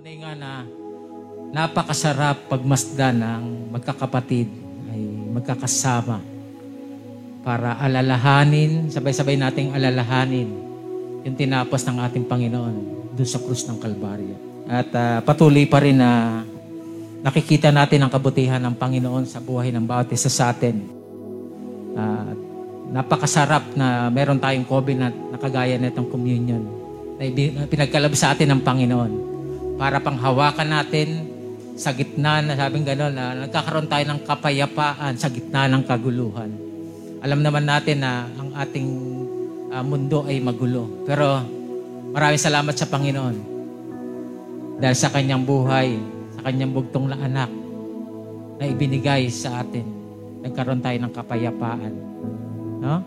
Tunay nga na napakasarap pagmasdan ng magkakapatid ay magkakasama para alalahanin, sabay-sabay nating alalahanin yung tinapos ng ating Panginoon doon sa krus ng Kalbaryo. At ah, patuloy pa rin na nakikita natin ang kabutihan ng Panginoon sa buhay ng bawat isa sa atin. At napakasarap na meron tayong covenant na kagaya nitong communion na pinagkalab sa atin ng Panginoon para panghawakan natin sa gitna na sabing gano'n na nagkakaroon tayo ng kapayapaan sa gitna ng kaguluhan. Alam naman natin na ang ating ah, mundo ay magulo. Pero maraming salamat sa Panginoon dahil sa kanyang buhay, sa kanyang bugtong na anak na ibinigay sa atin. Nagkaroon tayo ng kapayapaan. No?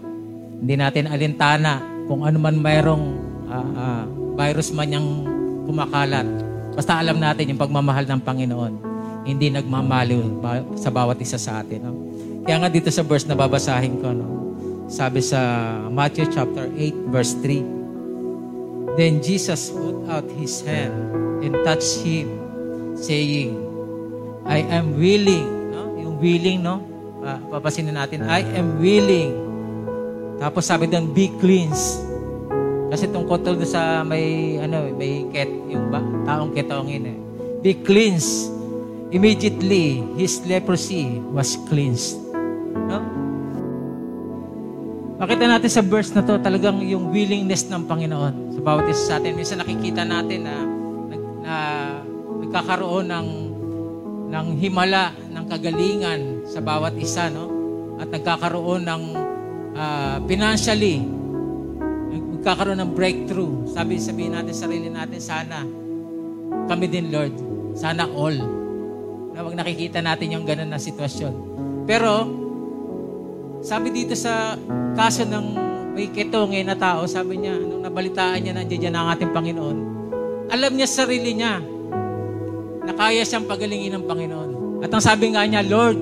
Hindi natin alintana kung ano man mayroong ah, ah, virus man yung kumakalat. Basta alam natin yung pagmamahal ng Panginoon. Hindi nagmamaliw sa bawat isa sa atin. No? Kaya nga dito sa verse na babasahin ko, no? sabi sa Matthew chapter 8 verse 3, Then Jesus put out his hand and touched him, saying, I am willing. No? Yung willing, no? Pa papasinin natin, I am willing. Tapos sabi doon, be cleansed. Kasi tungkol to sa may, ano, may ket, yung ba, taong ketongin eh. Be cleansed. Immediately, his leprosy was cleansed. No? Makita natin sa verse na to talagang yung willingness ng Panginoon sa bawat isa sa atin. Minsan nakikita natin na, na, na nagkakaroon ng ng himala, ng kagalingan sa bawat isa, no? At nagkakaroon ng ah, financially, nagkakaroon ng breakthrough. Sabi sabihin natin sa sarili natin, sana kami din, Lord. Sana all. Na wag nakikita natin yung ganun na sitwasyon. Pero, sabi dito sa kaso ng may ketongin na tao, sabi niya, nung nabalitaan niya na nandiyan ang ating Panginoon, alam niya sa sarili niya na kaya siyang pagalingin ng Panginoon. At ang sabi nga niya, Lord,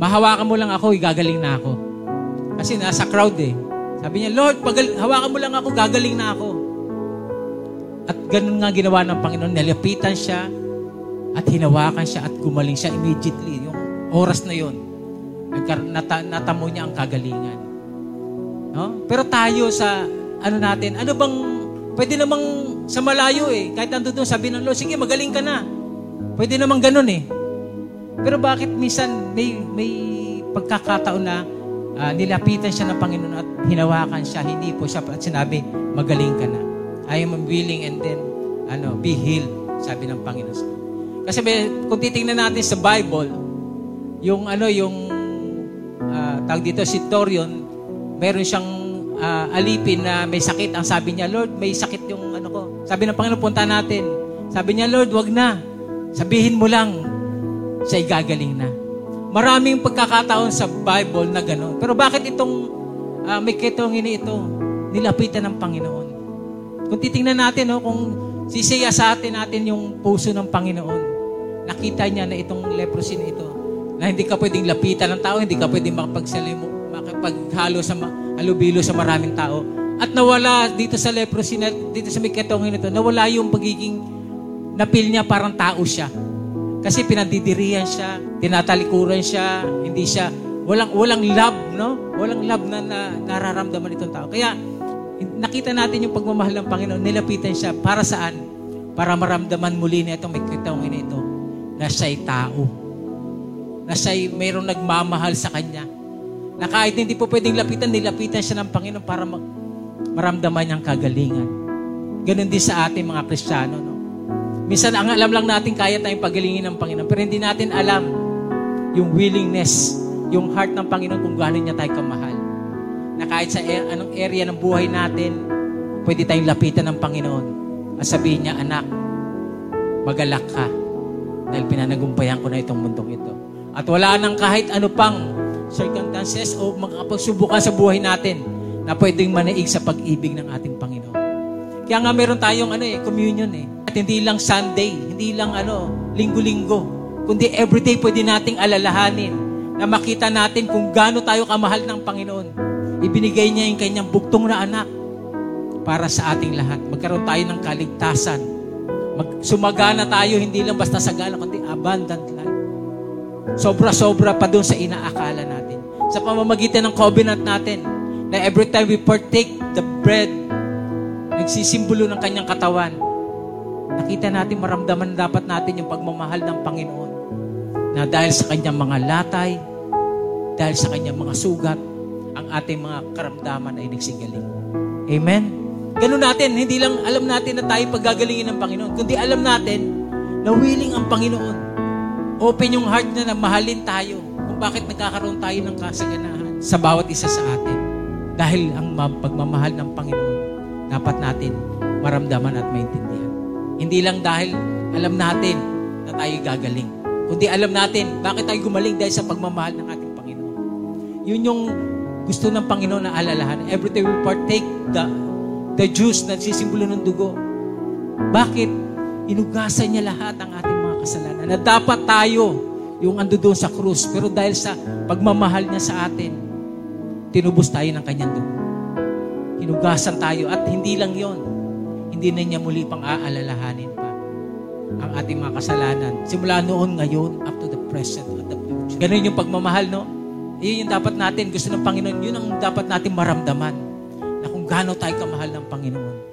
mahawakan mo lang ako, igagaling na ako. Kasi nasa crowd eh. Sabi niya, Lord, pagal- hawakan mo lang ako, gagaling na ako. At ganun nga ginawa ng Panginoon. Nalapitan siya at hinawakan siya at gumaling siya immediately. Yung oras na nagkar- nata- natamo niya ang kagalingan. No? Pero tayo sa ano natin, ano bang pwede namang sa malayo eh, kahit nandun doon, sabi ng Lord, sige magaling ka na. Pwede namang ganun eh. Pero bakit minsan may, may pagkakataon na ah, nilapitan siya ng Panginoon at hinawakan siya, hindi po siya at sinabi, magaling ka na. I am willing and then ano, be healed, sabi ng Panginoon. Kasi may, kung titingnan natin sa Bible, yung ano, yung ah, tawag dito si Torion, meron siyang ah, alipin na may sakit. Ang sabi niya, Lord, may sakit yung ano ko. Sabi ng Panginoon, punta natin. Sabi niya, Lord, wag na. Sabihin mo lang, siya gagaling na. Maraming pagkakataon sa Bible na gano'n. Pero bakit itong ah, may ketongin na ito, nilapitan ng Panginoon? Kung titingnan natin, no, kung sisiya sa atin natin yung puso ng Panginoon, nakita niya na itong leprosy na ito, na hindi ka pwedeng lapitan ng tao, hindi ka pwedeng makapagsalimo, makapaghalo sa halubilo sa maraming tao. At nawala dito sa leprosy, na, dito sa may ketongin ito, nawala yung pagiging napil niya parang tao siya. Kasi pinandidirihan siya, tinatalikuran siya, hindi siya, walang, walang love, no? Walang love na, na nararamdaman itong tao. Kaya, nakita natin yung pagmamahal ng Panginoon, nilapitan siya. Para saan? Para maramdaman muli na itong may na ito, na siya'y tao. Na siya'y mayroong nagmamahal sa Kanya. Na kahit hindi po pwedeng lapitan, nilapitan siya ng Panginoon para mag, maramdaman niyang kagalingan. Ganon din sa ating mga Kristiyano, no? Minsan, ang alam lang natin, kaya tayong pagalingin ng Panginoon. Pero hindi natin alam yung willingness, yung heart ng Panginoon kung gaano niya tayo kamahal. Na kahit sa e- anong area ng buhay natin, pwede tayong lapitan ng Panginoon. At sabihin niya, anak, magalak ka dahil pinanagumpayan ko na itong mundong ito. At wala nang kahit ano pang circumstances o makakapagsubukan sa buhay natin na pwedeng manaig sa pag-ibig ng ating Panginoon. Kaya nga meron tayong ano eh, communion eh. At hindi lang Sunday, hindi lang ano, linggo-linggo, kundi everyday pwede nating alalahanin na makita natin kung gaano tayo kamahal ng Panginoon. Ibinigay niya yung kanyang bugtong na anak para sa ating lahat. Magkaroon tayo ng kaligtasan Mag, sumagana tayo, hindi lang basta sagana, kundi abundant life. Sobra-sobra pa doon sa inaakala natin. Sa pamamagitan ng covenant natin, na every time we partake the bread, nagsisimbolo ng kanyang katawan, nakita natin, maramdaman dapat natin yung pagmamahal ng Panginoon. Na dahil sa kanyang mga latay, dahil sa kanyang mga sugat, ang ating mga karamdaman ay nagsigaling. Amen? Ganun natin, hindi lang alam natin na tayo paggagalingin ng Panginoon, kundi alam natin na willing ang Panginoon. Open yung heart na na mahalin tayo kung bakit nagkakaroon tayo ng kasaganahan sa bawat isa sa atin. Dahil ang pagmamahal ng Panginoon, dapat natin maramdaman at maintindihan. Hindi lang dahil alam natin na tayo gagaling, kundi alam natin bakit tayo gumaling dahil sa pagmamahal ng ating Panginoon. Yun yung gusto ng Panginoon na alalahan. Every time we partake the, the juice na sisimbolo ng dugo. Bakit? Inugasan niya lahat ang ating mga kasalanan. Na dapat tayo yung ando doon sa krus. Pero dahil sa pagmamahal niya sa atin, tinubos tayo ng kanyang dugo. Hinugasan tayo. At hindi lang yon Hindi na niya muli pang aalalahanin pa ang ating mga kasalanan. Simula noon, ngayon, up to the present, at the future. Ganun yung pagmamahal, no? Iyon yung dapat natin, gusto ng Panginoon, yun ang dapat natin maramdaman na kung gaano tayo kamahal ng Panginoon.